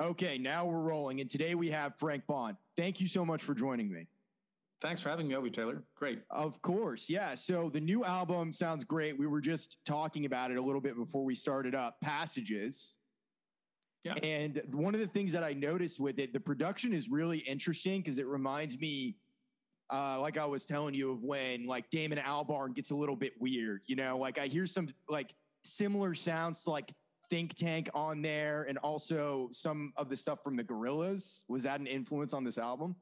Okay, now we're rolling. And today we have Frank Bond. Thank you so much for joining me. Thanks for having me, Obi Taylor. Great. Of course. Yeah. So the new album sounds great. We were just talking about it a little bit before we started up. Passages. Yeah. And one of the things that I noticed with it, the production is really interesting because it reminds me, uh, like I was telling you, of when like Damon Albarn gets a little bit weird. You know, like I hear some like similar sounds to like Think Tank on there, and also some of the stuff from the Gorillaz. Was that an influence on this album?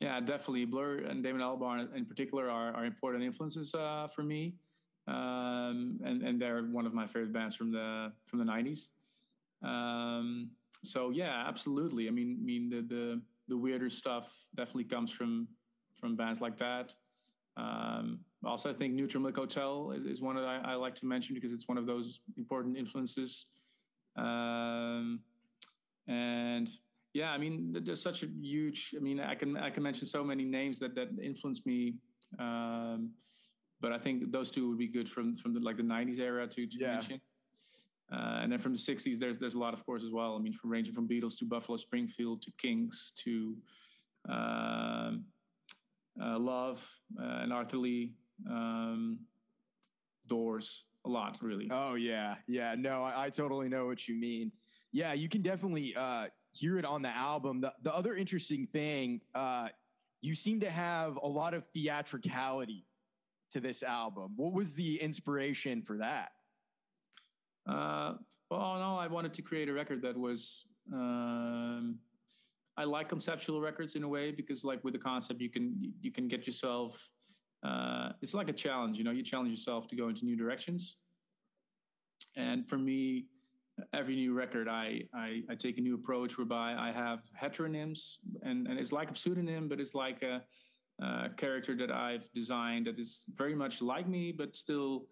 Yeah, definitely. Blur and Damon Albarn in particular are, are important influences uh, for me, um, and and they're one of my favorite bands from the from the '90s. Um, so yeah, absolutely. I mean, I mean the the the weirder stuff definitely comes from from bands like that. Um, also, I think Neutral Milk Hotel is, is one that I, I, like to mention because it's one of those important influences. Um, and yeah, I mean, there's such a huge. I mean, I can I can mention so many names that that influenced me. Um, but I think those two would be good from from the, like the '90s era to, to yeah. mention. Uh, and then from the '60s, there's there's a lot, of course, as well. I mean, from ranging from Beatles to Buffalo Springfield to Kinks to um, uh, Love uh, and Arthur Lee, um, Doors, a lot really. Oh yeah, yeah. No, I, I, totally know what you mean. Yeah, you can definitely uh, hear it on the album. The, the other interesting thing, uh, you seem to have a lot of theatricality to this album. What was the inspiration for that? Uh, well, no, I wanted to create a record that was um, I like conceptual records in a way because like with the concept you can you can get yourself uh, it's like a challenge you know you challenge yourself to go into new directions. And for me every new record I, I, I take a new approach whereby I have heteronyms and and it's like a pseudonym but it's like a, a character that I've designed that is very much like me but still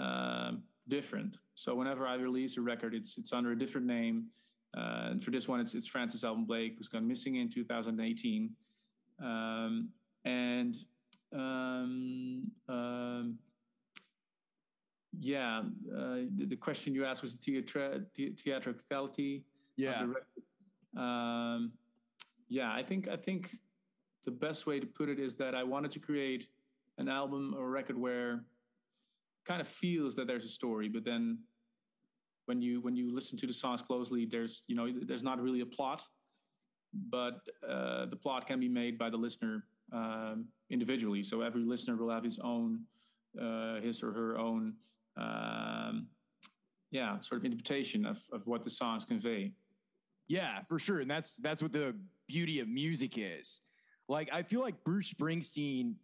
uh, different. So whenever I release a record it's it's under a different name. Uh, and for this one, it's, it's Francis Alban Blake, who's gone missing in 2018. Um, and um, um, yeah, uh, the, the, question you asked was the theatra- theatricality. Yeah. Um, yeah, I think I think the best way to put it is that I wanted to create an album or record where kind of feels that there's a story, but then when you when you listen to the songs closely, there's you know there's not really a plot, but uh, the plot can be made by the listener um, individually. So every listener will have his own uh, his or her own um, yeah sort of interpretation of of what the songs convey. Yeah, for sure, and that's that's what the beauty of music is. Like I feel like Bruce Springsteen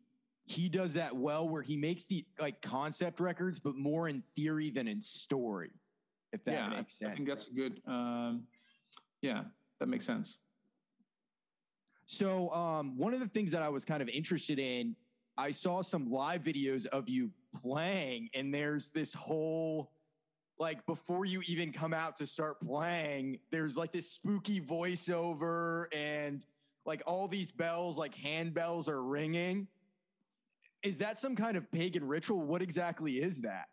he does that well where he makes the like concept records but more in theory than in story if that yeah, makes sense. I think that's good. Um, yeah, that makes sense. So, um, one of the things that I was kind of interested in, I saw some live videos of you playing, and there's this whole like before you even come out to start playing, there's like this spooky voiceover and like all these bells, like handbells are ringing. Is that some kind of pagan ritual? What exactly is that?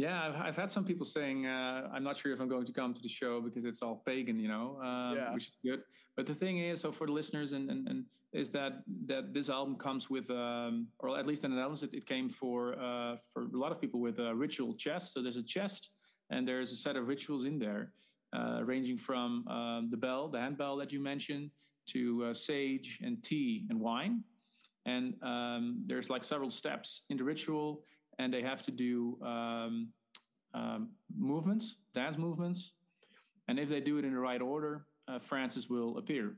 Yeah, I've, I've, had some people saying, uh, I'm not sure if I'm going to come to the show because it's all pagan, you know, um, yeah. which is good. But the thing is, so for the listeners, and, and, and is that that this album comes with, um, or at least in the Netherlands, it, it came for uh, for a lot of people with a ritual chest. So there's a chest, and there's a set of rituals in there, uh, ranging from um, the bell, the handbell that you mentioned, to uh, sage and tea and wine. And um, there's like several steps in the ritual and they have to do um, um, movements, dance movements, and if they do it in the right order, uh, Francis will appear.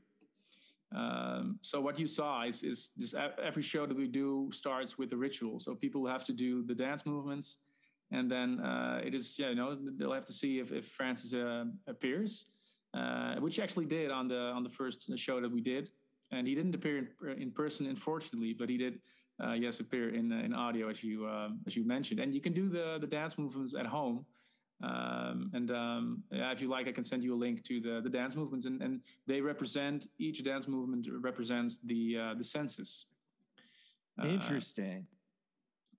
Um, so what you saw is, is this every show that we do starts with a ritual. So people have to do the dance movements, and then uh, it is yeah, you know they'll have to see if, if Francis uh, appears, uh, which actually did on the on the first show that we did, and he didn't appear in, in person, unfortunately, but he did uh, yes appear in in audio as you um, as you mentioned, and you can do the the dance movements at home. Um, and um, yeah, if you like, I can send you a link to the the dance movements, and, and they represent each dance movement represents the uh, the senses. Uh, Interesting.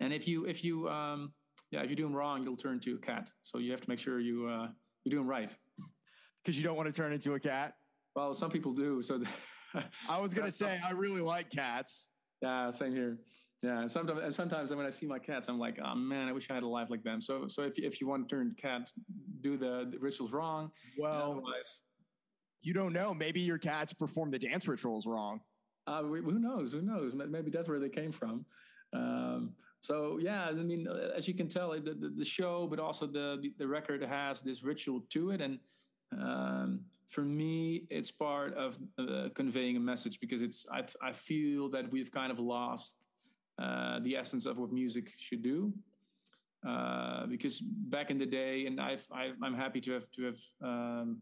and if you if you um, yeah if you do them wrong, you'll turn to a cat. So you have to make sure you uh, you do them right. Because you don't want to turn into a cat. Well, some people do. So I was gonna say I really like cats. Yeah, same here. Yeah, and sometimes and sometimes when I see my cats, I'm like, oh man, I wish I had a life like them. So so if if you want to turn cat, do the, the rituals wrong. Well, you don't know. Maybe your cats perform the dance rituals wrong. Uh, who knows? Who knows? Maybe that's where they came from. Um, so yeah, I mean, uh, as you can tell, the, the, the show, but also the, the, the record has this ritual to it, and um, for me, it's part of uh, conveying a message because it's I, I feel that we've kind of lost uh, the essence of what music should do. Uh, because back in the day, and I've, i am happy to have to have um,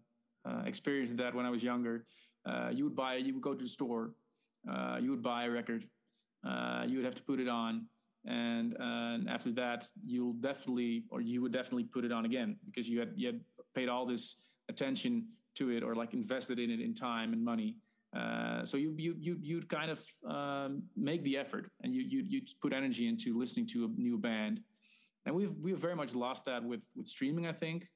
uh, experienced that when I was younger. Uh, you would buy, you would go to the store, uh, you would buy a record, you would have to put it on, and, and after that, you'll definitely, or you would definitely put it on again because you had you had paid all this attention to it or like invested in it in time and money. Uh, so you you you you'd kind of um, make the effort and you you you put energy into listening to a new band, and we've we've very much lost that with with streaming. I think,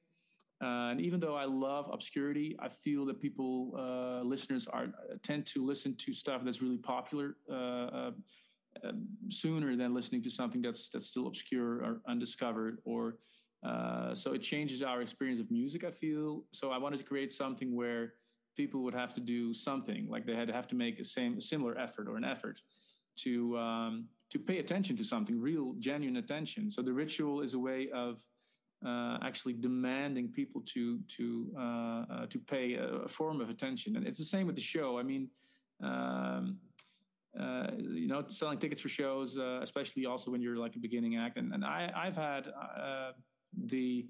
uh, and even though I love obscurity, I feel that people uh, listeners are tend to listen to stuff that's really popular uh, uh, sooner than listening to something that's that's still obscure or undiscovered or. So it changes our experience of music. I feel so. I wanted to create something where people would have to do something like they had to have to make a same a similar effort or an effort to um, to pay attention to something real genuine attention so the ritual is a way of uh, actually demanding people to to uh, uh, to pay a, a, form of attention and it's the same with the show i mean um, uh, you know selling tickets for shows uh, especially also when you're like a beginning act and, and I, i've had uh, the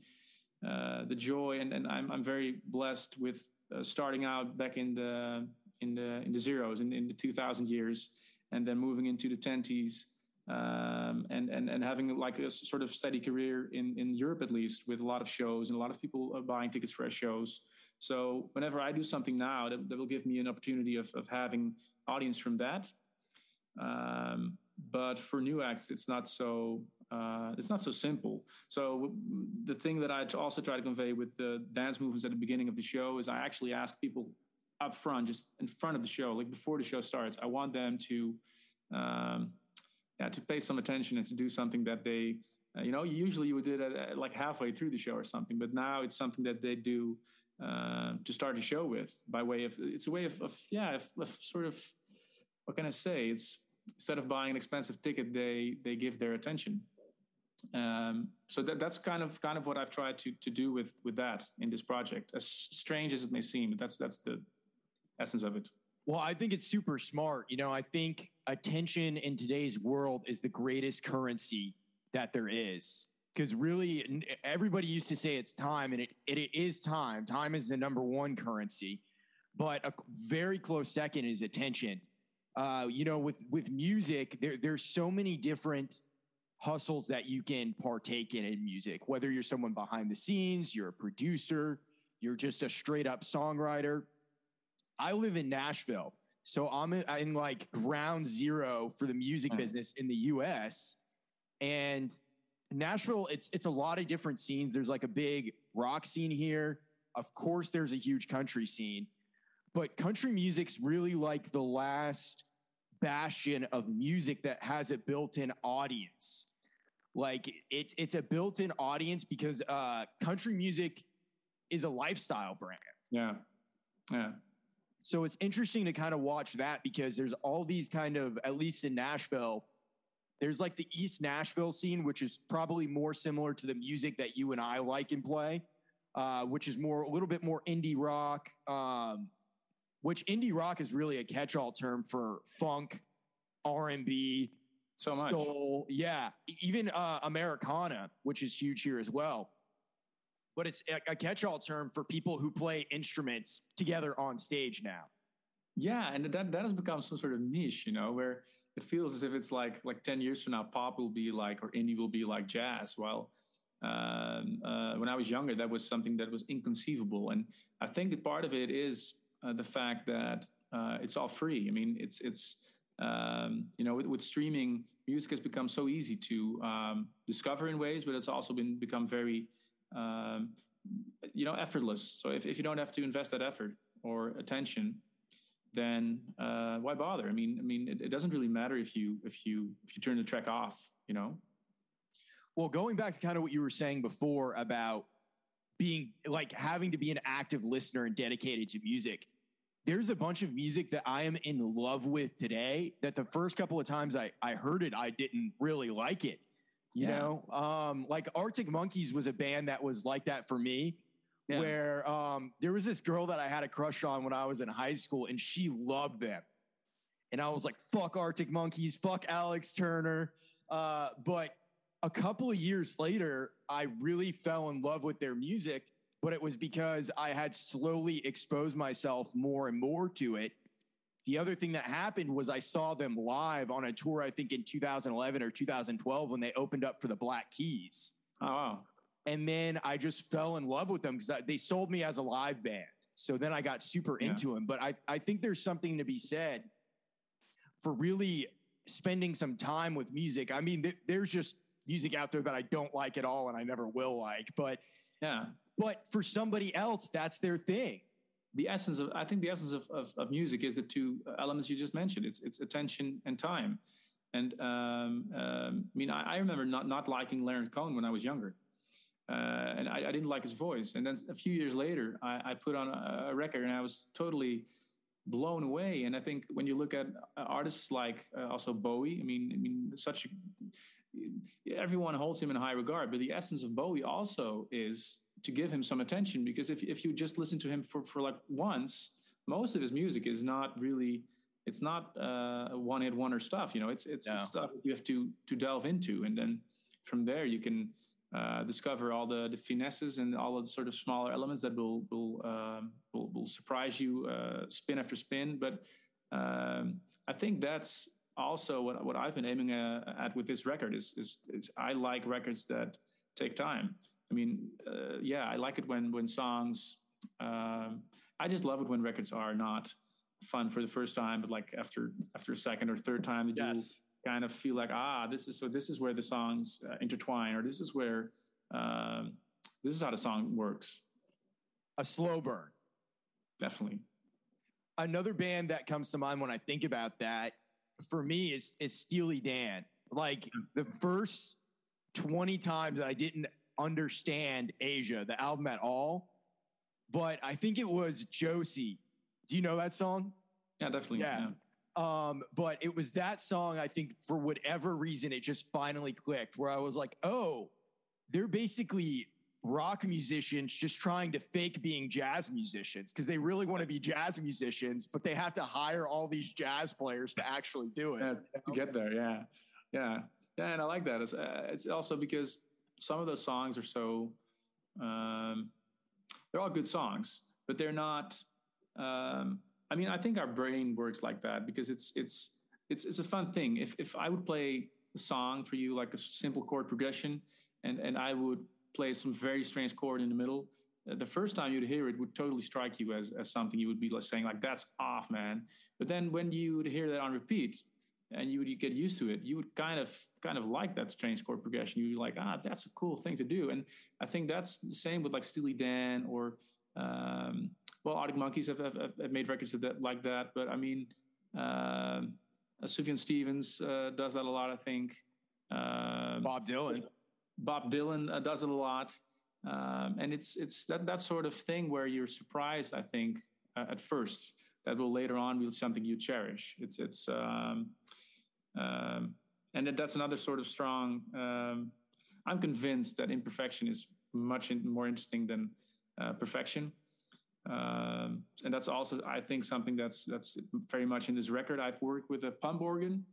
the joy and, and I'm, I'm very blessed with uh, starting out back in the in the in the zeros in, in the 2000 years and then moving into the 10s um, and, and and having like a sort of steady career in in Europe at least with a lot of shows and a lot of people uh, buying tickets for our shows. So whenever I do something now, that, that will give me an opportunity of of having audience from that. Um, but for new acts, it's not so uh, it's not so simple. So the thing that I also try to convey with the dance movements at the beginning of the show is I actually ask people up front, just in front of the show, like before the show starts, I want them to, um, yeah, to pay some attention and to do something that they, uh, you know, usually you would do that uh, like halfway through the show or something, but now it's something that they do uh, to start the show with by way of, it's a way of, of yeah, of, of sort of, what can I say? It's instead of buying an expensive ticket, they they give their attention um, so that, that's kind of kind of what I've tried to to do with with that in this project. As strange as it may seem, that's that's the essence of it. Well, I think it's super smart. You know, I think attention in today's world is the greatest currency that there is. Because really, everybody used to say it's time, and it, it, it is time. Time is the number one currency, but a very close second is attention. Uh, you know, with with music, there there's so many different hustles that you can partake in in music, whether you're someone behind the scenes, you're a producer, you're just a straight up songwriter. I live in Nashville. So I'm in, like ground zero for the music mm. business in the US. And Nashville, it's it's a lot of different scenes. There's like a big rock scene here. Of course, there's a huge country scene, but country music's really like the last bastion of music that has a built-in audience. Like it's it's a built-in audience because uh, country music is a lifestyle brand. Yeah, yeah. So it's interesting to kind of watch that because there's all these kind of at least in Nashville. There's like the East Nashville scene, which is probably more similar to the music that you and I like and play, uh, which is more a little bit more indie rock, um, which indie rock is really a catch-all term for funk, R and B, so much. Soul, yeah, even uh, Americana, which is huge here as well. But it's a, a catch-all term for people who play instruments together on stage now. Yeah, and that that has become some sort of niche, you know, where it feels as if it's like like ten years from now, pop will be like or indie will be like jazz. Well, um, uh, when I was younger, that was something that was inconceivable, and I think that part of it is uh, the fact that uh, it's all free. I mean, it's it's um, you know with, with, streaming, music has become so easy to um, discover in ways, but it's also been become very um, you know effortless. So if, if you don't have to invest that effort, or attention, then uh, why bother? I mean, I mean, it, it doesn't really matter if you if you if you turn the track off, you know. Well, going back to kind of what you were saying before about being like having to be an active listener and dedicated to music. There's a bunch of music that I am in love with today that the first couple of times I, I heard it, I didn't really like it. You yeah. know, um, like Arctic Monkeys was a band that was like that for me. Yeah. Where um, there was this girl that I had a crush on when I was in high school, and she loved them. And I was like, fuck Arctic Monkeys, fuck Alex Turner. Uh, but a couple of years later, I really fell in love with their music, but it was because I had slowly exposed myself more and more to it. The other thing that happened was I saw them live on a tour, I think in 2011 or 2012 when they opened up for the Black Keys. Oh, wow. And then I just fell in love with them because they sold me as a live band. So then I got super yeah. into them. But I, I think there's something to be said for really spending some time with music. I mean, th- there's just music out there that I don't like at all and I never will like. But yeah, but for somebody else, that's their thing. The essence of I think the essence of, of, of music is the two elements you just mentioned. It's it's attention and time. And um, um, I mean, I, I, remember not not liking Leonard Cohen when I was younger. Uh, and I, I, didn't like his voice. And then a few years later, I, I put on a, a, record, and I was totally blown away. And I think when you look at artists like uh, also Bowie, I mean, I mean, such everyone holds him in high regard, but the essence of Bowie also is to give him some attention because if, if you just listen to him for, for like once, most of his music is not really it's not uh, one hit wonder stuff. You know, it's it's, no. stuff you have to to delve into, and then from there you can uh, discover all the, the finesses and all of the sort of smaller elements that will will um, will, will, surprise you uh, spin after spin. But um, I think that's also what, what I've been aiming uh, at with this record is, is, is I like records that take time. I mean, uh, yeah, I like it when when songs. Um, I just love it when records are not fun for the first time, but like after after a second or third time, yes. you kind of feel like ah, this is so. This is where the songs uh, intertwine, or this is where um, this is how the song works. A slow burn, definitely. Another band that comes to mind when I think about that for me is is Steely Dan. Like the first 20 times I didn't understand Aja, the album at all. But I think it was Josie. Do you know that song? Yeah, definitely. Yeah. yeah. Um, but it was that song, I think, for whatever reason, it just finally clicked where I was like, oh, they're basically rock musicians just trying to fake being jazz musicians because they really want to be jazz musicians, but they have to hire all these jazz players to actually do it. Yeah, to get there, yeah, yeah, yeah, and I like that. It's, uh, it's also because some of those songs are so um, they're all good songs, but they're not. Um, I mean, I think our brain works like that because it's it's it's it's a fun thing. If if I would play a song for you like a simple chord progression, and and I would play some very strange chord in the middle, uh, the first time you'd hear it would totally strike you as, as something you would be like saying like that's off man. But then when you would hear that on repeat and you would get used to it you would kind of kind of like that strange chord progression. You'd be like ah that's a cool thing to do. And i think that's the same with like steely dan or um, well arctic monkeys have, have, have, made records that, like that. But i mean um, uh, sufjan stevens uh, does that a lot i think. Um, bob dylan Bob Dylan uh, does it a lot, um, and it's it's that that sort of thing where you're surprised. I think uh, at first that will later on be something you cherish. It's it's um, um, and that's another sort of strong. Um, I'm convinced that imperfection is much in, more interesting than uh, perfection. Um, and that's also, I think, something that's that's very much in this record. I've worked with a pump organ,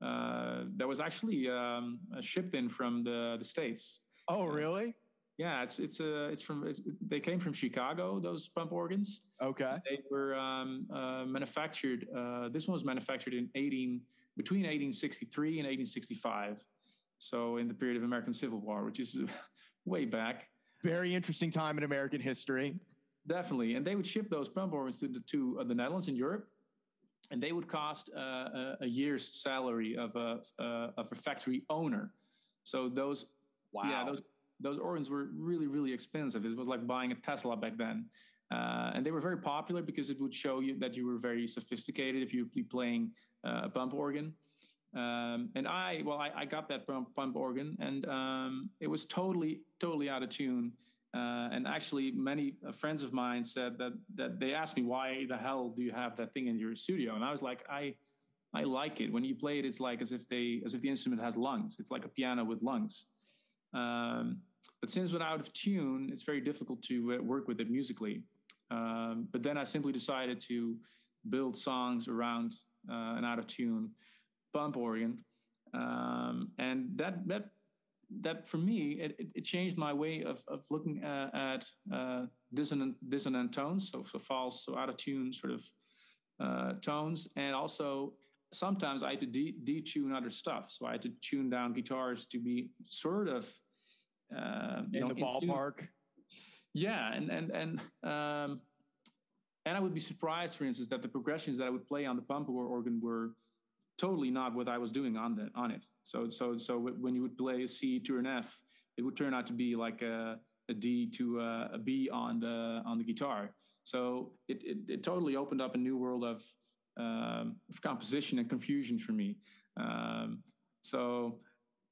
that was actually um, shipped in from the the states. Oh, really? Yeah, it's it's a uh, it's from it's, they came from Chicago. Those pump organs. Okay. They were um, uh, manufactured. Uh, this one was manufactured in eighteen between 1863 and 1865. So in the period of American Civil War, which is way back. Very interesting time in American history. Definitely, and they would ship those pump organs to the to uh, the Netherlands and Europe and they would cost uh, a, a, year's salary of a uh, of a factory owner. So those, wow. yeah, those, those organs were really really expensive. It was like buying a Tesla back then. Uh, and they were very popular because it would show you that you were very sophisticated if you be playing uh, a bump organ. Um, and I, well, I, I, got that bump, bump organ, and um, it was totally, totally out of tune. Uh, and actually, many uh, friends of mine said that that they asked me why the hell do you have that thing in your studio, and I was like, I, I like it. When you play it, it's like as if they, as if the instrument has lungs. It's like a piano with lungs. Um, but since we're out of tune, it's very difficult to uh, work with it musically. Um, but then I simply decided to build songs around uh, an out of tune bump organ, um, and that that that for me it, it changed my way of, of looking at, at uh, dissonant dissonant tones, so, so false, so out of tune sort of uh, tones, and also sometimes I had to de- detune other stuff. So I had to tune down guitars to be sort of uh, in know, the ballpark. Yeah, and and and um, and I would be surprised, for instance, that the progressions that I would play on the pump organ were totally not what I was doing on the on it. So so so when you would play a C to an F, it would turn out to be like a, a D to a, a B on the on the guitar. So it, it, it totally opened up a new world of um, of composition and confusion for me. Um, so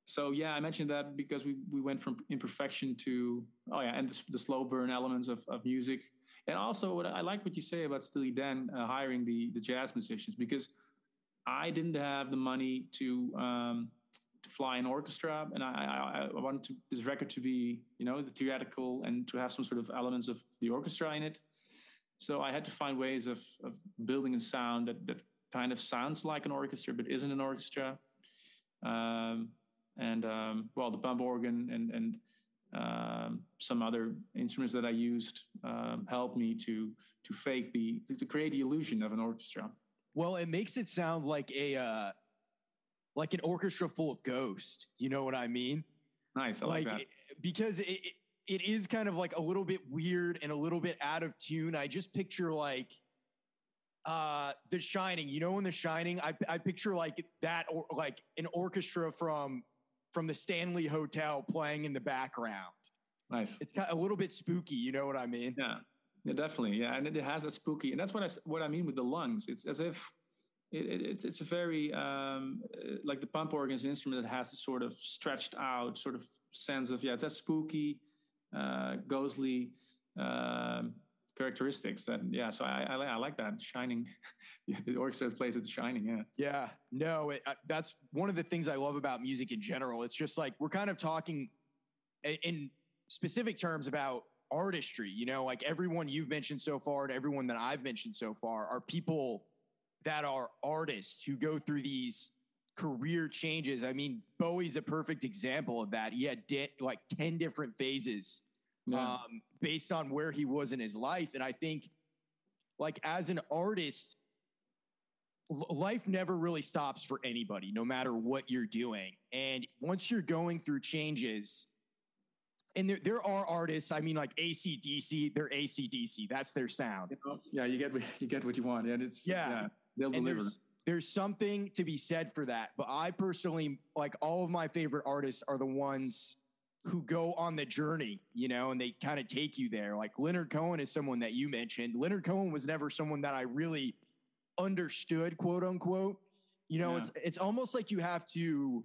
so yeah, I mentioned that because we we went from imperfection to oh yeah, and the, the slow burn elements of, of music, and also what I like what you say about Steely Dan uh, hiring the the jazz musicians because I didn't have the money to um, to fly an orchestra, and I, I, I wanted to, this record to be you know the theatrical and to have some sort of elements of the orchestra in it. So I had to find ways of, of building a sound that, that kind of sounds like an orchestra but isn't an orchestra. Um, and um, well, the bump organ and and um, some other instruments that I used um, helped me to to fake the to, to, create the illusion of an orchestra. Well, it makes it sound like a uh, like an orchestra full of ghosts. You know what I mean? Nice, I like, like that. because it, it is kind of like a little bit weird and a little bit out of tune. I just picture like uh The Shining. You know, in The Shining, I I picture like that or like an orchestra from from the Stanley Hotel playing in the background. Nice. It's kind of a little bit spooky. You know what I mean? Yeah. Yeah, definitely. Yeah, and it has a spooky, and that's what I what I mean with the lungs. It's as if it, it, it's it's a very um, like the pump organ is an instrument that has this sort of stretched out sort of sense of yeah, it's a spooky uh, ghostly um, characteristics. That yeah, so I, I, I like that Shining. the orchestra plays the Shining. Yeah, yeah. No, it, uh, that's one of the things I love about music in general. It's just like we're kind of talking in specific terms about artistry. You know, like everyone you've mentioned so far and everyone that I've mentioned so far are people that are artists who go through these career changes. I mean, Bowie's a perfect example of that. He had di- like 10 different phases yeah. um, based on where he was in his life. And I think, like, as an artist, life never really stops for anybody, no matter what you're doing. And once you're going through changes, and there, there are artists, I mean, like ACDC, they're ACDC. That's their sound. You know, yeah, you get, you get what you want. And it's, yeah, yeah they'll and deliver there's something to be said for that. But I personally, like all of my favorite artists are the ones who go on the journey, you know, and they kind of take you there. Like Leonard Cohen is someone that you mentioned. Leonard Cohen was never someone that I really understood, quote unquote. You know, yeah. it's it's almost like you have to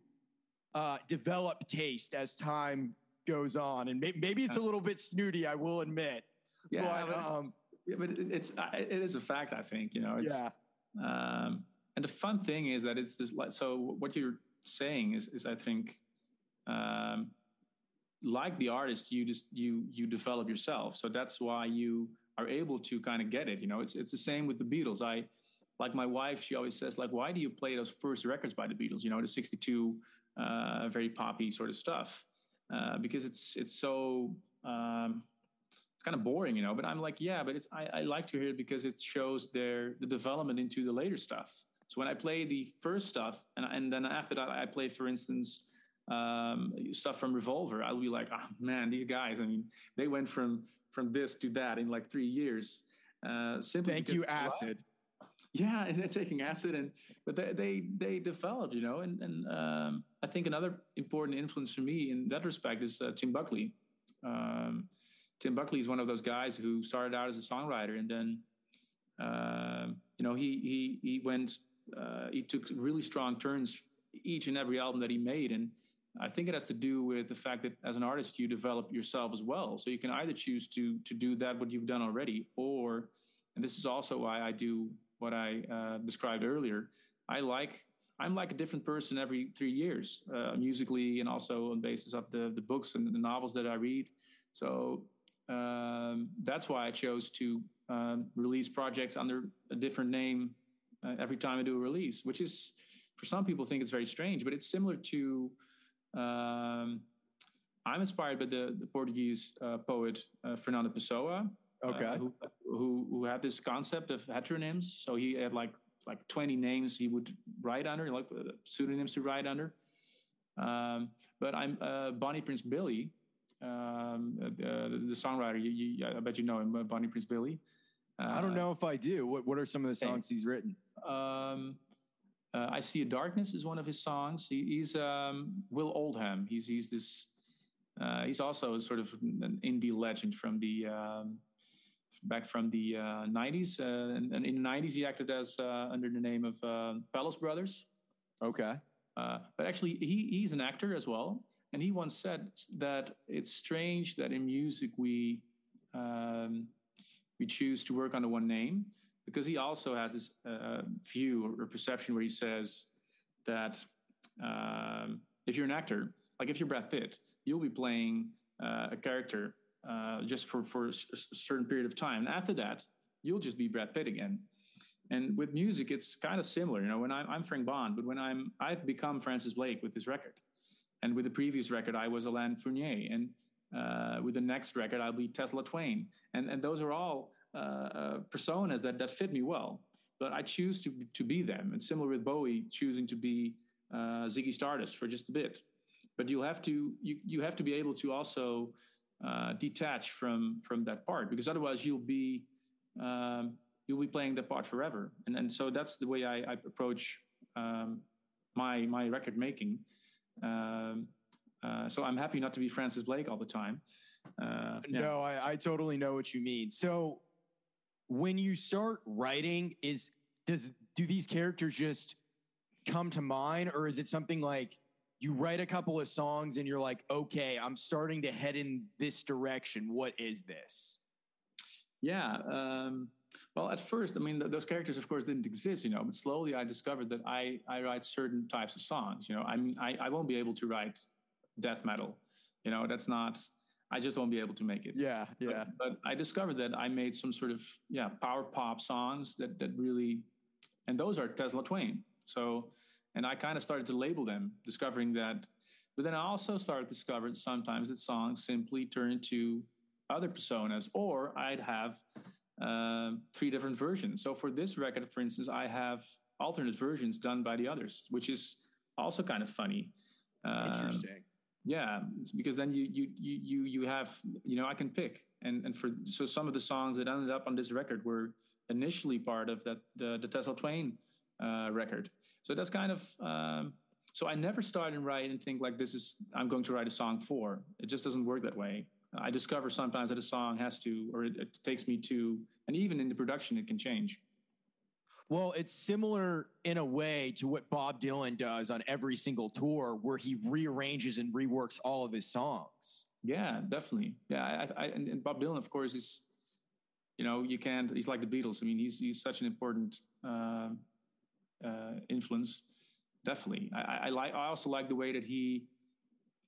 uh, develop taste as time goes on, and may- maybe it's a little bit snooty. I will admit. Yeah, but, um, yeah, but it's it is a fact. I think you know. yeah. Um, and the fun thing is that it's just like so. What you're saying is, is I think, um, like the artist, you just you you develop yourself. So that's why you are able to kind of get it. You know, it's it's the same with the Beatles. I like my wife. She always says like, why do you play those first records by the Beatles? You know, the '62 uh, very poppy sort of stuff. Uh, because it's it's so um, it's kind of boring, you know. But I'm like, yeah, but it's I, I like to hear it because it shows their the development into the later stuff. So when I play the first stuff, and, and then after that, I play, for instance, um, stuff from Revolver, I'll be like, oh man, these guys, I mean, they went from from this to that in like three years. Uh, simply Thank you, acid. Yeah, and they're taking acid, and but they they they developed, you know, and and um, I think another important influence for me in that respect is uh, Tim Buckley. Um, Tim Buckley is one of those guys who started out as a songwriter and then, uh, you know, he he he went, uh, he took really strong turns each and every album that he made, and I think it has to do with the fact that as an artist you develop yourself as well. So you can either choose to to do that what you've done already, or, and this is also why I do what I uh, described earlier. I like I'm like a different person every three years, uh, musically and also on basis of the the books and the novels that I read. So um, that's why I chose to um, release projects under a different name uh, every time I do a release, which is for some people think it's very strange, but it's similar to. Um, I'm inspired by the, the Portuguese uh, poet uh, Fernando Pessoa, uh, okay, who, who, who had this concept of heteronyms. So he had like like 20 names he would write under, like uh, pseudonyms to write under. Um, but I'm uh, Bonnie Prince Billy um, uh, the, the, songwriter. You, you, I bet you know him, uh, Bonnie Prince Billy. Uh, I don't know if I do. What What are some of the songs he's written? Um, uh, I See a Darkness is one of his songs. He, he's um, Will Oldham. He's he's this. Uh, he's also sort of an indie legend from the um, back from the uh, 90s. And, and, in the 90s, he acted as under the name of Palace Brothers. Okay. but actually, he he's an actor as well. And he once said that it's strange that in music we um, we choose to work under one name because he also has this uh, view or perception where he says that um, if you're an actor, like if you're Brad Pitt, you'll be playing uh, a character uh, just for for a certain period of time. And after that, you'll just be Brad Pitt again. And with music, it's kind of similar. You know, when I'm, I'm Frank Bond, but when I'm I've become Francis Blake with this record. And with the previous record, I was Alain Fournier. And uh, with the next record, I'll be Tesla Twain. And, and those are all uh, uh, personas that, that fit me well. But I choose to, to be them. And similar with Bowie, choosing to be uh, Ziggy Stardust for just a bit. But you'll have to, you, you have to be able to also uh, detach from, from that part because otherwise you'll be, um, you'll be playing that part forever. And, and so that's the way I, I approach um, my, my record making. Um, uh, so I'm happy not to be Francis Blake all the time. Uh, yeah. No, I, I totally know what you mean. So when you start writing, is does do these characters just come to mind, or is it something like you write a couple of songs and you're like, okay, I'm starting to head in this direction. What is this? Yeah. Um, well, at first, I mean, th- those characters, of course, didn't exist, you know. But slowly, I discovered that I I write certain types of songs. You know, I mean, I, I won't be able to write death metal. You know, that's not. I just won't be able to make it. Yeah, yeah. But, but I discovered that I made some sort of yeah power pop songs that that really, and those are Tesla Twain. So, and I kind of started to label them, discovering that. But then I also started discovering sometimes that songs simply turn into other personas, or I'd have uh, three different versions. So for this record, for instance, I have alternate versions done by the others, which is also kind of funny. Um, Interesting. Yeah, because then you you you you you have you know I can pick and and for so some of the songs that ended up on this record were initially part of that the, the Tesla Twain uh, record. So that's kind of um, so I never start and write and think like this is I'm going to write a song for. It just doesn't work that way. I discover sometimes that a song has to, or it, it, takes me to, and even in the production, it can change. Well, it's similar in a way to what Bob Dylan does on every single tour, where he rearranges and reworks all of his songs. Yeah, definitely. Yeah, I, I, and, Bob Dylan, of course, is, you know, you can't. He's like the Beatles. I mean, he's he's such an important uh, influence. Definitely, I, I like. I also like the way that he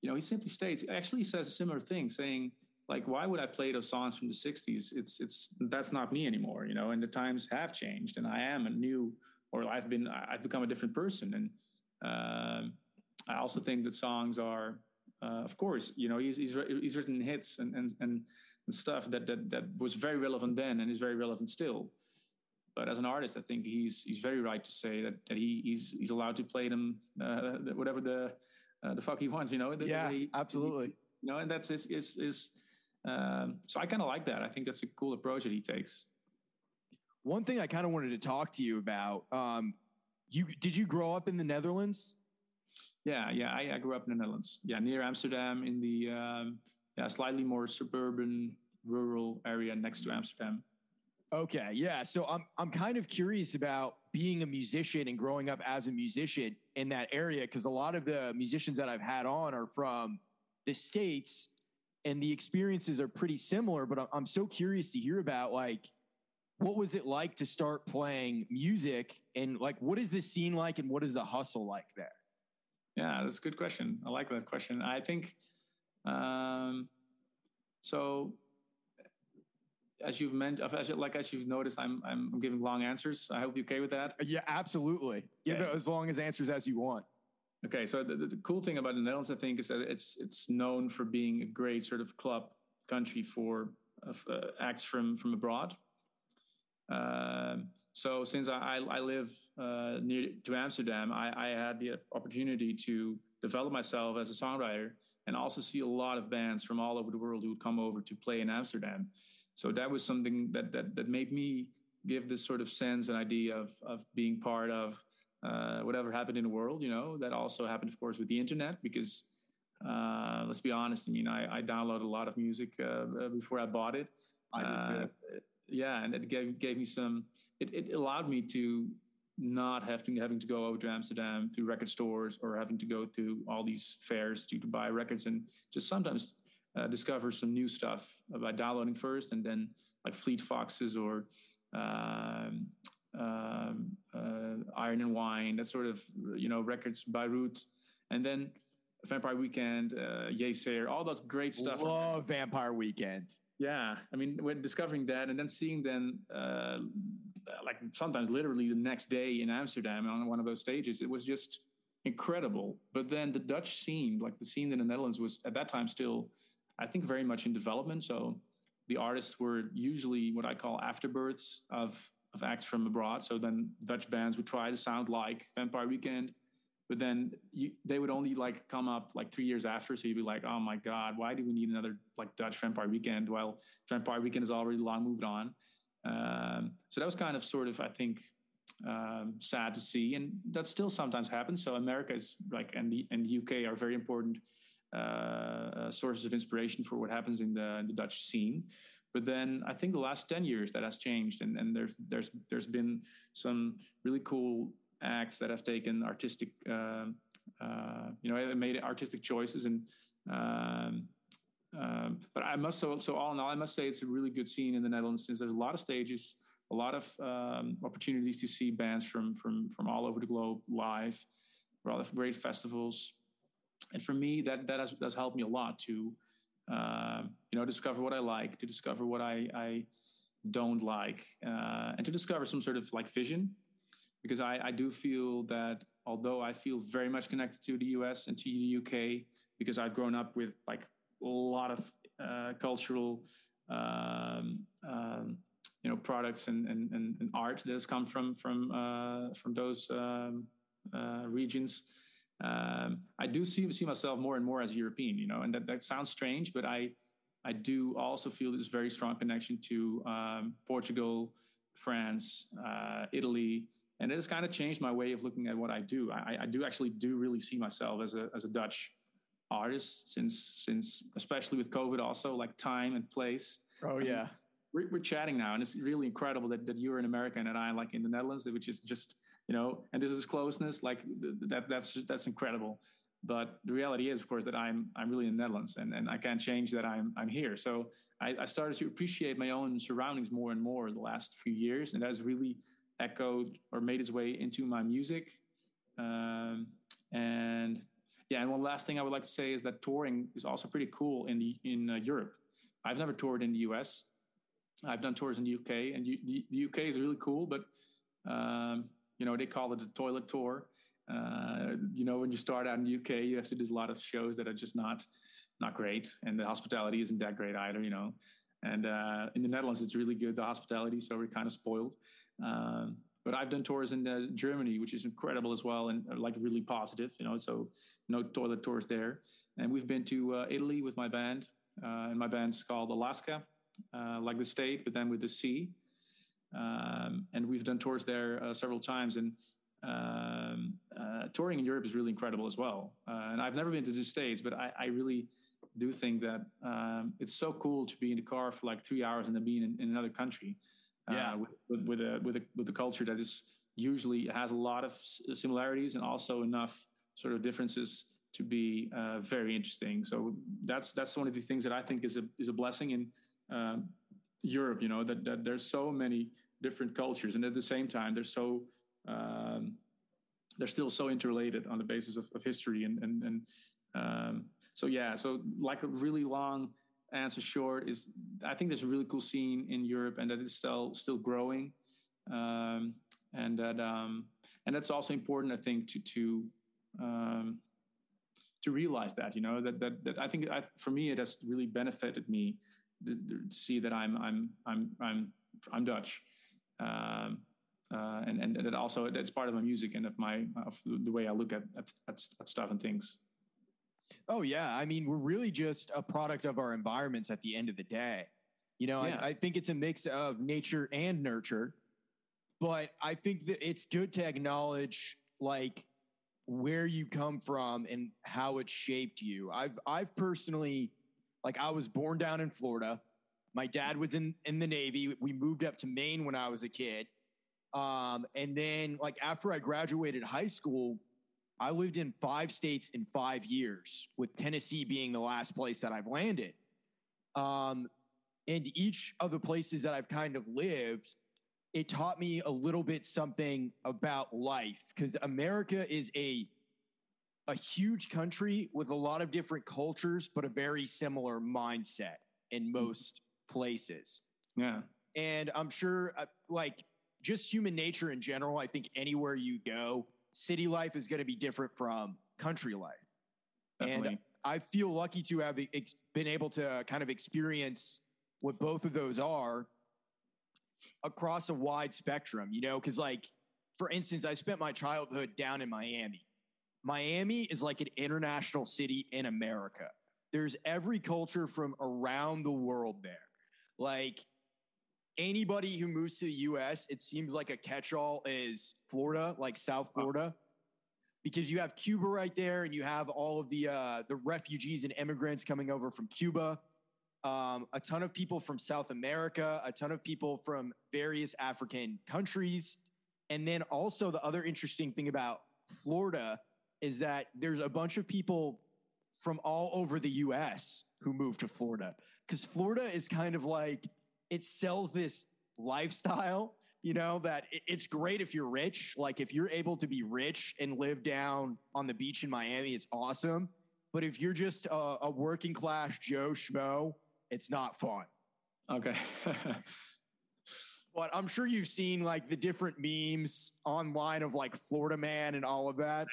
you know, he simply states, actually says a similar thing, saying, like, why would I play those songs from the 60s? It's, it's, that's not me anymore, you know, and the times have changed and I am a new, or I've been, I've become a different person. And uh, I also think that songs are, uh, of course, you know, he's, he's, he's written hits and, and, and, and stuff that, that, that was very relevant then and is very relevant still. But as an artist, I think he's, he's very right to say that, that he, he's, he's allowed to play them, uh, whatever the, uh, the fuck he wants, you know? The, yeah, the, absolutely. You know, and that's is is is. Um, so I kind of like that. I think that's a cool approach that he takes. One thing I kind of wanted to talk to you about. Um, you did you grow up in the Netherlands? Yeah, yeah, I, I grew up in the Netherlands. Yeah, near Amsterdam, in the um, yeah slightly more suburban rural area next to Amsterdam. Okay, yeah. So I'm I'm kind of curious about being a musician and growing up as a musician in that area because a lot of the musicians that I've had on are from the states and the experiences are pretty similar but I'm so curious to hear about like what was it like to start playing music and like what is the scene like and what is the hustle like there? Yeah, that's a good question. I like that question. I think um so as you've mentioned, as, like as you've noticed, I'm I'm giving long answers. I hope you're okay with that. Yeah, absolutely. Give okay. as long as answers as you want. Okay, so the, the, cool thing about the Netherlands, I think, is that it's it's known for being a great sort of club country for uh, acts from from abroad. Um, so since I I live uh, near to Amsterdam, I, I had the opportunity to develop myself as a songwriter and also see a lot of bands from all over the world who would come over to play in Amsterdam. So that was something that that that made me give this sort of sense and idea of of being part of uh, whatever happened in the world. You know, that also happened, of course, with the internet because uh, let's be honest. I mean, I, I downloaded a lot of music uh, before I bought it. I did too. Uh, yeah, and it gave gave me some. It, it allowed me to not having having to go over to Amsterdam to record stores or having to go to all these fairs to, to buy records and just sometimes uh, discover some new stuff by downloading first and then like Fleet Foxes or um, um, uh, Iron and Wine, that sort of you know records by Beirut, and then Vampire Weekend, uh, Yeasayer, all those great stuff. Love Vampire Weekend. Yeah, I mean, when discovering that and then seeing them, uh, like sometimes literally the next day in Amsterdam on one of those stages, it was just incredible. But then the Dutch scene, like the scene in the Netherlands, was at that time still I think very much in development. So the artists were usually what I call afterbirths of of acts from abroad. So then Dutch bands would try to sound like Vampire Weekend, but then you, they would only like come up like three years after. So you'd be like, oh my god, why do we need another like Dutch Vampire Weekend? While Vampire Weekend has already long moved on. Um, so that was kind of sort of I think um, sad to see, and that still sometimes happens. So America is like and the and the UK are very important uh, sources of inspiration for what happens in the, in the Dutch scene. But then I think the last 10 years that has changed and, and there's, there's, there's been some really cool acts that have taken artistic, uh, uh, you know, made artistic choices. And, um, um, but I must so, so all in all, I must say it's a really good scene in the Netherlands since there's a lot of stages, a lot of um, opportunities to see bands from from from all over the globe live, a lot of great festivals, and for me, that that has, helped me a lot to, uh, you know, discover what I like, to discover what I, I don't like, uh, and to discover some sort of like vision, because I, I do feel that although I feel very much connected to the US and to the UK, because I've grown up with like a lot of uh, cultural, um, um, you know, products and, and, and, art that has come from from uh, from those um, uh, regions um, I do see, see myself more and more as European, you know, and that, that sounds strange, but I, I do also feel this very strong connection to um, Portugal, France, uh, Italy, and it has kind of changed my way of looking at what I do. I, I do actually do really see myself as a as a Dutch artist since since especially with COVID also like time and place. Oh yeah. We're, we're chatting now, and it's really incredible that, that you're an American and I like in the Netherlands, which is just you know, and this is closeness. Like that, that's that's incredible. But the reality is, of course, that I'm I'm really in the Netherlands, and, and I can't change that I'm I'm here. So I, I started to appreciate my own surroundings more and more the last few years, and that has really echoed or made its way into my music. Um, and yeah, and one last thing I would like to say is that touring is also pretty cool in the in uh, Europe. I've never toured in the US. I've done tours in the UK, and U- the, the UK is really cool, but um, you know, they call it a toilet tour. Uh, you know, when you start out in the UK, you have to do a lot of shows that are just not not great, and the hospitality isn't that great either. You know, and uh, in the Netherlands, it's really good the hospitality, so we're kind of spoiled. Um, but I've done tours in uh, Germany, which is incredible as well, and uh, like really positive. You know, so no toilet tours there. And we've been to uh, Italy with my band, uh, and my band's called Alaska, like the state, but then with the sea. Um, and we've done tours there uh, several times. And um, uh, touring in Europe is really incredible as well. Uh, and I've never been to the States, but I, I, really do think that um, it's so cool to be in the car for like three hours and then being in, in another country. Uh, yeah. With, with, with, a with a with a culture that is usually has a lot of similarities and also enough sort of differences to be uh, very interesting. So that's that's one of the things that I think is a is a blessing in um, Europe. You know that that there's so many different cultures, and at the same time, they're so um, they're still so interrelated on the basis of, of history and and and um, so yeah. So like a really long answer short is I think there's a really cool scene in Europe, and that is still still growing, um, and that um, and that's also important I think to to to realize that you know that that, that I think I, for me it has really benefited me see that I'm I'm I'm I'm I'm Dutch, um, uh, and and that also that's part of my music and of my of the way I look at at, at, at stuff and things. Oh yeah, I mean we're really just a product of our environments at the end of the day. You know, yeah. I, I think it's a mix of nature and nurture, but I think that it's good to acknowledge like where you come from and how it shaped you. I've I've personally like I was born down in Florida. My dad was in in the Navy. We moved up to Maine when I was a kid. Um, and then like after I graduated high school, I lived in five states in five years, with Tennessee being the last place that I've landed. Um, and each of the places that I've kind of lived, it taught me a little bit something about life because America is a a huge country with a lot of different cultures, but a very similar mindset in hmm. most places. Yeah. And I'm sure, uh, like, just human nature in general, I think anywhere you go, city life is going to be different from country life. Definitely. And I feel lucky to have ex- been able to kind of experience what both of those are across a wide spectrum, you know, because, like, for instance, I spent my childhood down in Miami. Miami is like an international city in America. There's every culture from around the world there. Like anybody who moves to the US, it seems like a catch all is Florida, like South Florida. Because you have Cuba right there, and you have all of the uh, the refugees and immigrants coming over from Cuba, um, a ton of people from South America, a ton of people from various African countries, and then also the other interesting thing about Florida is that there's a bunch of people from all over the US who move to Florida because Florida is kind of like it sells this lifestyle, you know, that it's great if you're rich. Like if you're able to be rich and live down on the beach in Miami, it's awesome. But if you're just a, a working class Joe Schmo, it's not fun. Okay. but I'm sure you've seen like the different memes online of like Florida man and all of that.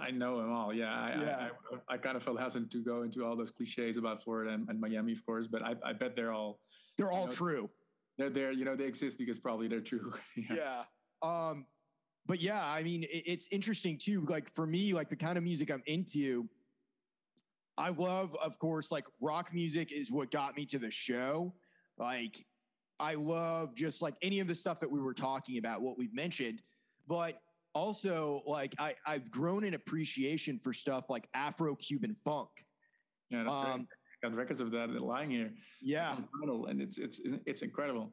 I know them all. Yeah, I, yeah. I, I, I, kind of felt hesitant to go into all those cliches about Florida and, and Miami, of course, but I, I bet they're all they're all know, true. They're there. You know, they exist because probably they're true. yeah. yeah. Um, but yeah, I mean, it, it's interesting too. Like for me, like the kind of music I'm into, I love, of course, like rock music is what got me to the show. Like I love just like any of the stuff that we were talking about, what we've mentioned, but also like I, I've grown in appreciation for stuff like Afro Cuban funk. Yeah, that's um, great. Got records of that lying here. Yeah, and it's it's it's incredible.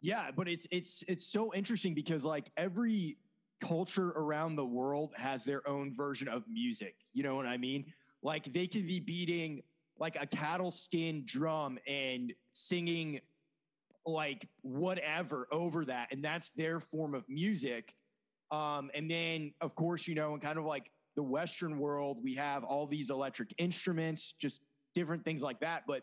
Yeah, but it's it's it's so interesting because like every culture around the world has their own version of music. You know what I mean? Like they could be beating like a cattle skin drum and singing like whatever over that, and that's their form of music um, and then, of course, you know, in kind of like the Western world, we have all these electric instruments, just different things like that. But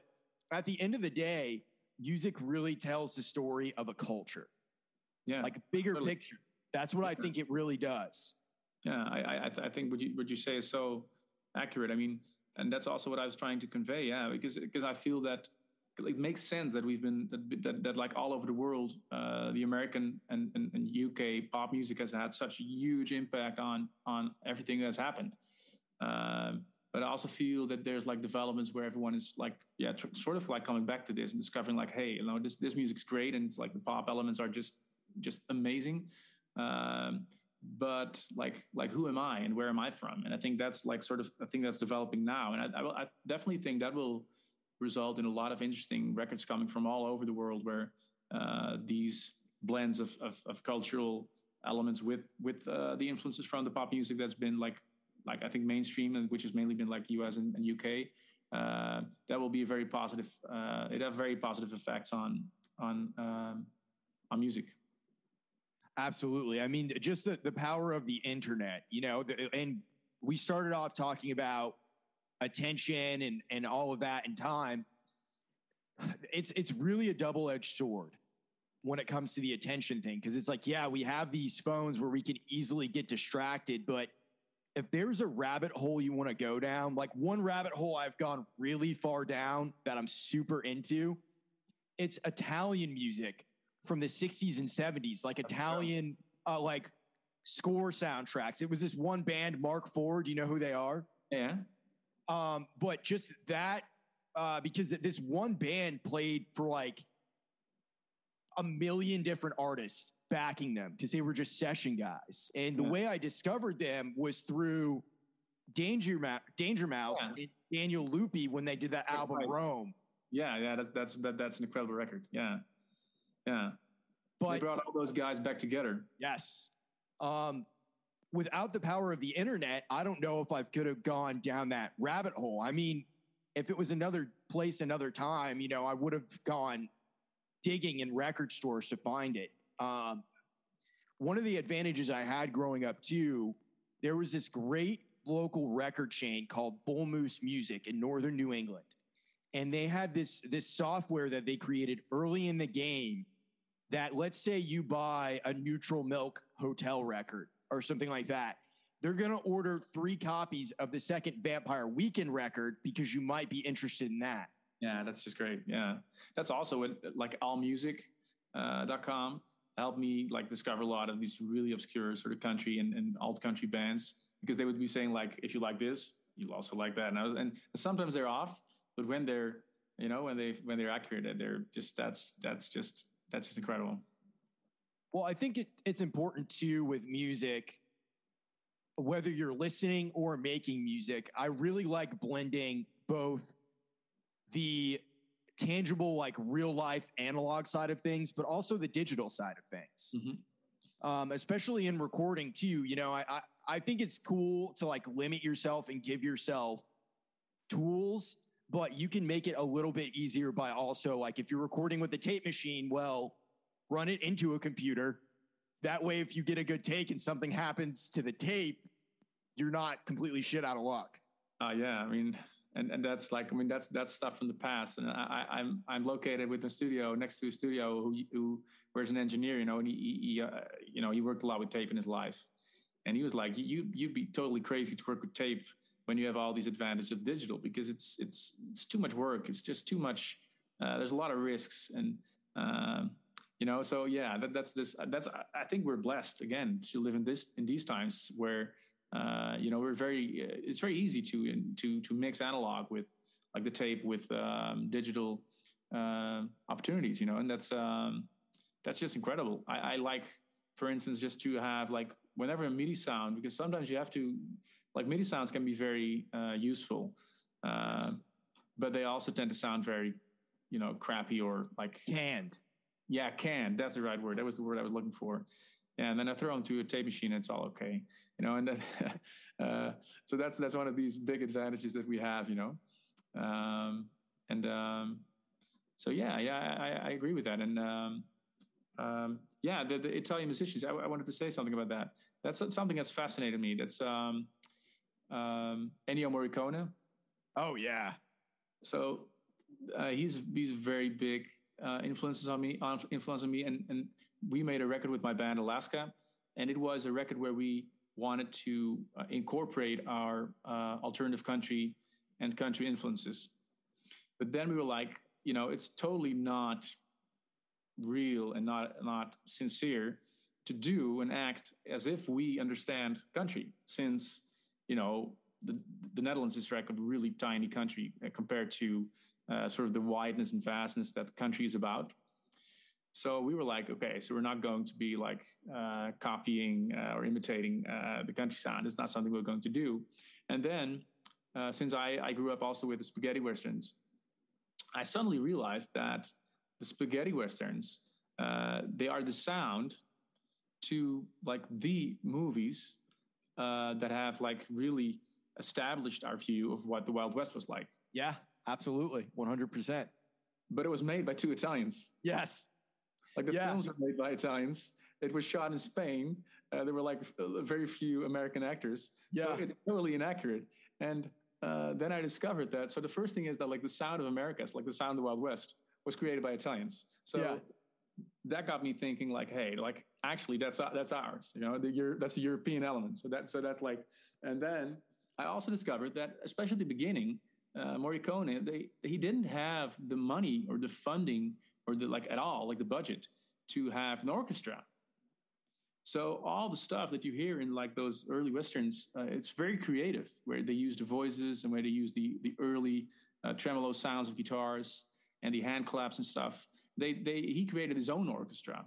at the end of the day, music really tells the story of a culture. Yeah. Like a bigger totally. picture. That's what I think it really does. Yeah. I, I, I think what you, what you say is so accurate. I mean, and that's also what I was trying to convey. Yeah. Because, because I feel that it makes sense that we've been that, that, that like all over the world, uh, the American and, and, and, UK pop music has had such a huge impact on on everything that's happened. Um, but I also feel that there's like developments where everyone is like, yeah, tr- sort of like coming back to this and discovering like, hey, you know, this this music's great, and it's like the pop elements are just just amazing. Um, but like like who am I and where am I from? And I think that's like sort of I think that's developing now, and I, I, I definitely think that will result in a lot of interesting records coming from all over the world where uh, these blends of, of, of, cultural elements with with uh, the influences from the pop music that's been like like I think mainstream and which has mainly been like US and, and UK. Uh, that will be a very positive. Uh, it have very positive effects on on um, on music. Absolutely. I mean, just the, the power of the internet, you know, the, and we started off talking about attention and, and all of that and time. It's, it's really a double edged sword when it comes to the attention thing. Cause it's like, yeah, we have these phones where we can easily get distracted, but if there's a rabbit hole you want to go down, like one rabbit hole I've gone really far down that I'm super into, it's Italian music from the 60s and 70s, like Italian, uh, like score soundtracks. It was this one band, Mark. Do you know who they are? Yeah. Um, but just that, uh, because this one band played for like a million different artists backing them because they were just session guys. And the yeah. way I discovered them was through Danger, Ma- Danger Mouse yeah. and Daniele Luppi when they did that album right. Rome. Yeah, yeah, that's that's that, that's an incredible record. Yeah. Yeah. But they brought all those guys back together. Yes. Um, without the power of the internet, I don't know if I could have gone down that rabbit hole. I mean, if it was another place, another time, you know, I would have gone digging in record stores to find it. Um, one of the advantages I had growing up too, there was this great local record chain called Bull Moose Music in northern New England, and they had this this software that they created early in the game that let's say you buy a neutral milk hotel record or something like that they're going to order three copies of the second vampire weekend record because you might be interested in that. Yeah that's just great. Yeah. That's also what like allmusic.com uh, helped me like discover a lot of these really obscure sort of country and, and alt country bands because they would be saying like if you like this you also like that. And, was, and sometimes they're off but when they're you know when they when they're accurate they're just that's that's just that's just incredible. Well, I think it, it's important too with music, whether you're listening or making music. I really like blending both the tangible, like real life analog side of things, but also the digital side of things. Mm-hmm. Um, especially in recording too. You know, I, I I think it's cool to like limit yourself and give yourself tools but you can make it a little bit easier by also like if you're recording with the tape machine, well, run it into a computer. That way, if you get a good take and something happens to the tape, you're not completely shit out of luck. Uh, yeah, I mean, and, and that's like, I mean, that's that's stuff from the past. And I, I'm I'm located with a studio next to a studio who who where's an engineer, you know, and he, he uh, you know he worked a lot with tape in his life, and he was like, you you'd be totally crazy to work with tape when you have all these advantages of digital because it's it's it's too much work. It's just too much. Uh, there's a lot of risks and. Um, you know, so yeah, that, that's this. That's I think we're blessed again to live in this in these times where uh, you know we're very. It's very easy to to to mix analog with like the tape with um, digital uh, opportunities. You know, and that's um, that's just incredible. I, I like, for instance, just to have like whenever a MIDI sound because sometimes you have to like MIDI sounds can be very uh, useful, uh, but they also tend to sound very, you know, crappy or like canned. Yeah, can. That's the right word. That was the word I was looking for. And then I throw them to a tape machine, and it's all okay. You know, and then, uh, so that's that's one of these big advantages that we have. You know, um, and um, so yeah, yeah, I, I, agree with that. And um, um, yeah, the, the, Italian musicians. I, I, wanted to say something about that. That's something that's fascinated me. That's um, um, Ennio Morricone. Oh yeah. So uh, he's he's very big uh, influences on me, influence on me, and and we made a record with my band Alaska, and it was a record where we wanted to uh, incorporate our uh, alternative country and country influences, but then we were like, you know, it's totally not real and not not sincere to do and act as if we understand country since you know, the, the Netherlands is like a really tiny country uh, compared to uh, sort of the wideness and vastness that the country is about. So we were like, okay, so we're not going to be like uh, copying uh, or imitating uh, the country sound. It's not something we're going to do. And then, uh, since I, I grew up also with the spaghetti westerns, I suddenly realized that the spaghetti westerns uh, they are the sound to like the movies that have like really established our view of what the Wild West was like. Yeah, absolutely, one hundred percent. But it was made by two Italians. Yes, like the yeah. films were made by Italians. It was shot in Spain. Uh, there were like very few American actors. Yeah, so it's totally inaccurate. And uh, then I discovered that. So the first thing is that like the sound of America, like the sound of the Wild West, was created by Italians. So yeah. that got me thinking, like, hey, like actually that's that's ours. You know, the, that's a European element. So that so that's like, and then I also discovered that, especially at the beginning, uh, Morricone, they he didn't have the money or the funding or the like at all, like the budget to have an orchestra. So all the stuff that you hear in like those early westerns, uh, it's very creative, where they use the voices and where they use the the early uh, tremolo sounds of guitars and the hand claps and stuff. They they he created his own orchestra.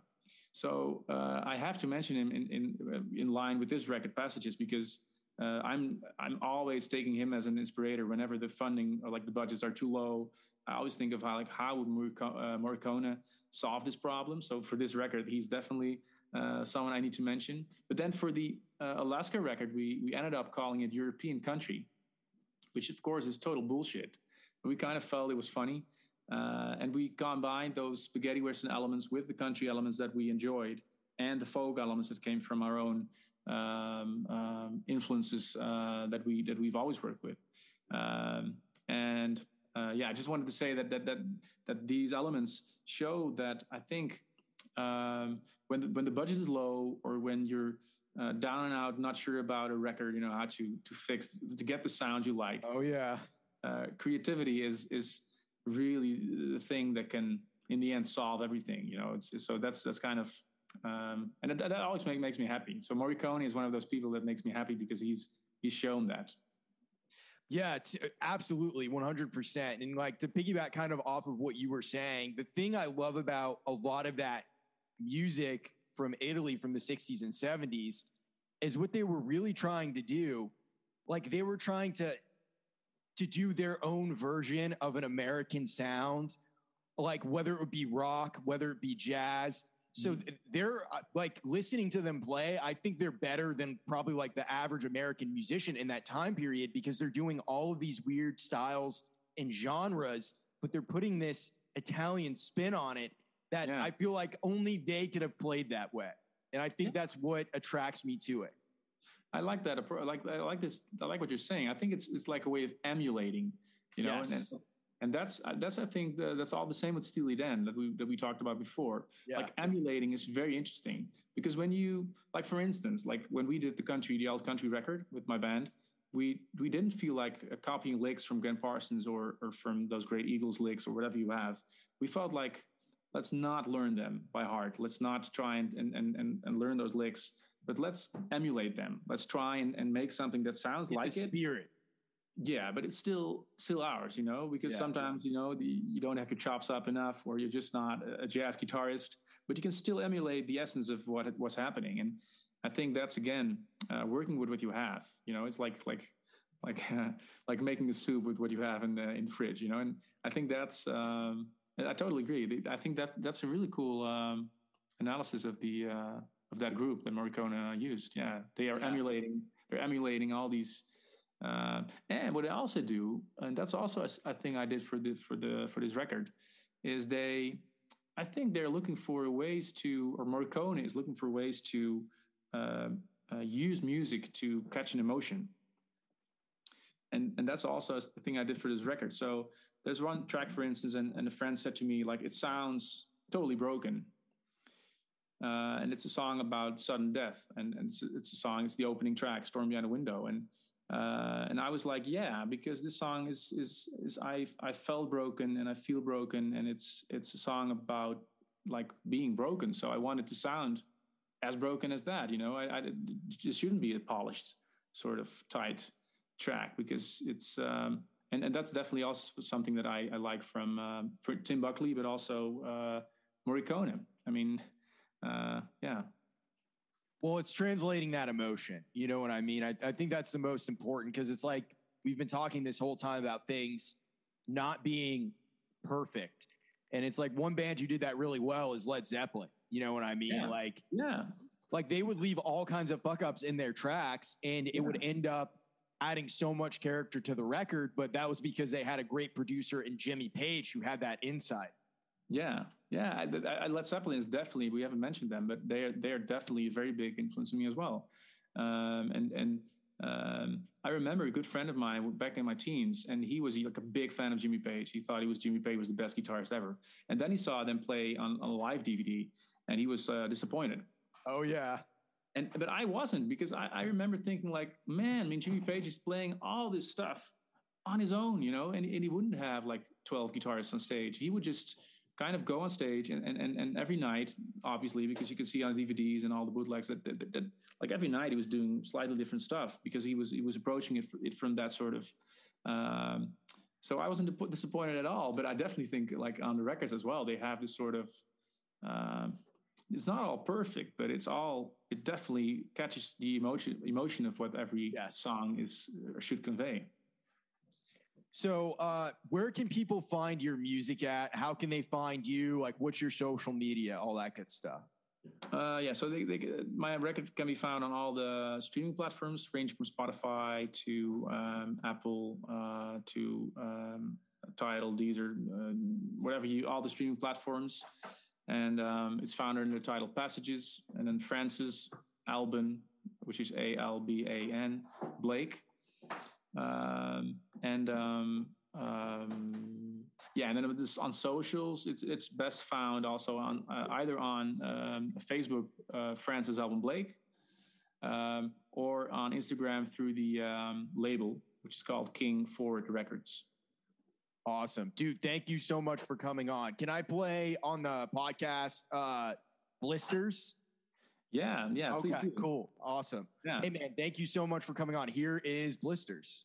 So uh, I have to mention him in in in line with this record passages because uh, I'm I'm always taking him as an inspirator whenever the funding or like the budgets are too low. I always think of how like how would uh, Morricone solve this problem. So for this record, he's definitely uh, someone I need to mention. But then for the uh, Alaska record, we we ended up calling it European Country, which of course is total bullshit. We kind of felt it was funny. Uh, and we combined those spaghetti western elements with the country elements that we enjoyed and the folk elements that came from our own um, um, influences uh, that we that we've always worked with. Um, and uh, yeah, I just wanted to say that that that that these elements show that I think um, when the, when the budget is low or when you're uh, down and out, not sure about a record, you know how to to fix to get the sound you like. Oh yeah, uh, creativity is is really the thing that can in the end solve everything. You know, it's so that's that's kind of um, and that, that always make, makes me happy. So Morricone is one of those people that makes me happy because he's he's shown that. Yeah, t- absolutely, one hundred percent. And like to piggyback kind of off of what you were saying, the thing I love about a lot of that music from Italy from the '60s and '70s is what they were really trying to do. Like they were trying to to do their own version of an American sound, like whether it would be rock, whether it be jazz so mm. they're uh, like listening to them play. I think they're better than probably like the average American musician in that time period because they're doing all of these weird styles and genres, but they're putting this Italian spin on it that yeah. I feel like only they could have played that way. And I think yeah. that's what attracts me to it. I like that. I like I like this. I like what you're saying. I think it's it's like a way of emulating, you know. Yes. And, and that's that's I think the, that's all the same with Steely Dan that we that we talked about before. Yeah. Like emulating is very interesting because when you like for instance like when we did the country the old country record with my band, we we didn't feel like copying licks from Gram Parsons or or from those great Eagles licks or whatever you have. We felt like let's not learn them by heart. Let's not try and and and, and learn those licks, but let's emulate them. Let's try and, and make something that sounds like the it. Spirit yeah but it's still still ours you know because yeah. sometimes you know the, you don't have your chops up enough or you're just not a jazz guitarist but you can still emulate the essence of what what's happening and i think that's again uh, working with what you have you know it's like like like uh, like making a soup with what you have in the in the fridge you know and i think that's um, i totally agree i think that that's a really cool um, analysis of the uh, of that group that morricone used yeah they are yeah. emulating they're emulating all these uh, and what they also do, and that's also a, a, thing I did for the for the for this record, is they, I think they're looking for ways to, or Morricone is looking for ways to uh, uh, use music to catch an emotion. And and that's also a thing I did for this record. So there's one track, for instance, and, and a friend said to me like, it sounds totally broken. Uh, and it's a song about sudden death, and, and it's, it's a song. It's the opening track, "Storm Behind a Window," and uh, and I was like, yeah, because this song is is is I I felt broken and I feel broken, and it's it's a song about like being broken. So I wanted to sound as broken as that. You know, I, I it shouldn't be a polished sort of tight track because it's um, and and that's definitely also something that I, I like from uh, for Tim Buckley, but also uh, Morricone. I mean, uh, yeah. Well, it's translating that emotion. You know what I mean? I, I think that's the most important because it's like we've been talking this whole time about things not being perfect. And it's like one band who did that really well is Led Zeppelin. You know what I mean? Yeah. Like, yeah, like they would leave all kinds of fuck ups in their tracks and it yeah. would end up adding so much character to the record. But that was because they had a great producer in Jimmy Page who had that insight. Yeah, yeah. I, I, Led Zeppelin is definitely we haven't mentioned them, but they are they are definitely a very big influence on me as well. Um, and and um, I remember a good friend of mine back in my teens, and he was like a big fan of Jimmy Page. He thought he was Jimmy Page was the best guitarist ever. And then he saw them play on, on a live DVD, and he was uh, disappointed. Oh yeah. And but I wasn't because I, I remember thinking like, man, I mean Jimmy Page is playing all this stuff on his own, you know, and, and he wouldn't have like 12 guitarists on stage. He would just kind of go on stage and, and, and every night, obviously, because you can see on DVDs and all the bootlegs that, that, that, that, like every night he was doing slightly different stuff because he was he was approaching it, it from that sort of. Um, so I wasn't disappointed at all, but I definitely think like on the records as well, they have this sort of. Um, it's not all perfect, but it's all it definitely catches the emotion emotion of what every yes. song is should convey. So, uh, where can people find your music at? How can they find you? Like, what's your social media? All that good stuff. Uh, yeah, so they, they, my record can be found on all the streaming platforms, ranging from Spotify to um, Apple uh, to um, Tidal, Deezer, uh, whatever you, all the streaming platforms. And um, it's found under the title Passages. And then Francis Alban, which is A L B A N, Blake um, and um, um, yeah, and then this on socials, it's it's best found also on uh, either on um, Facebook, uh, Francis Alban Blake, um, or on Instagram through the um, label, which is called King Forward Records. Awesome, dude! Thank you so much for coming on. Can I play on the podcast uh, blisters? Yeah, yeah. Okay, cool. Awesome. Yeah. Hey, man, thank you so much for coming on. Here is Blisters.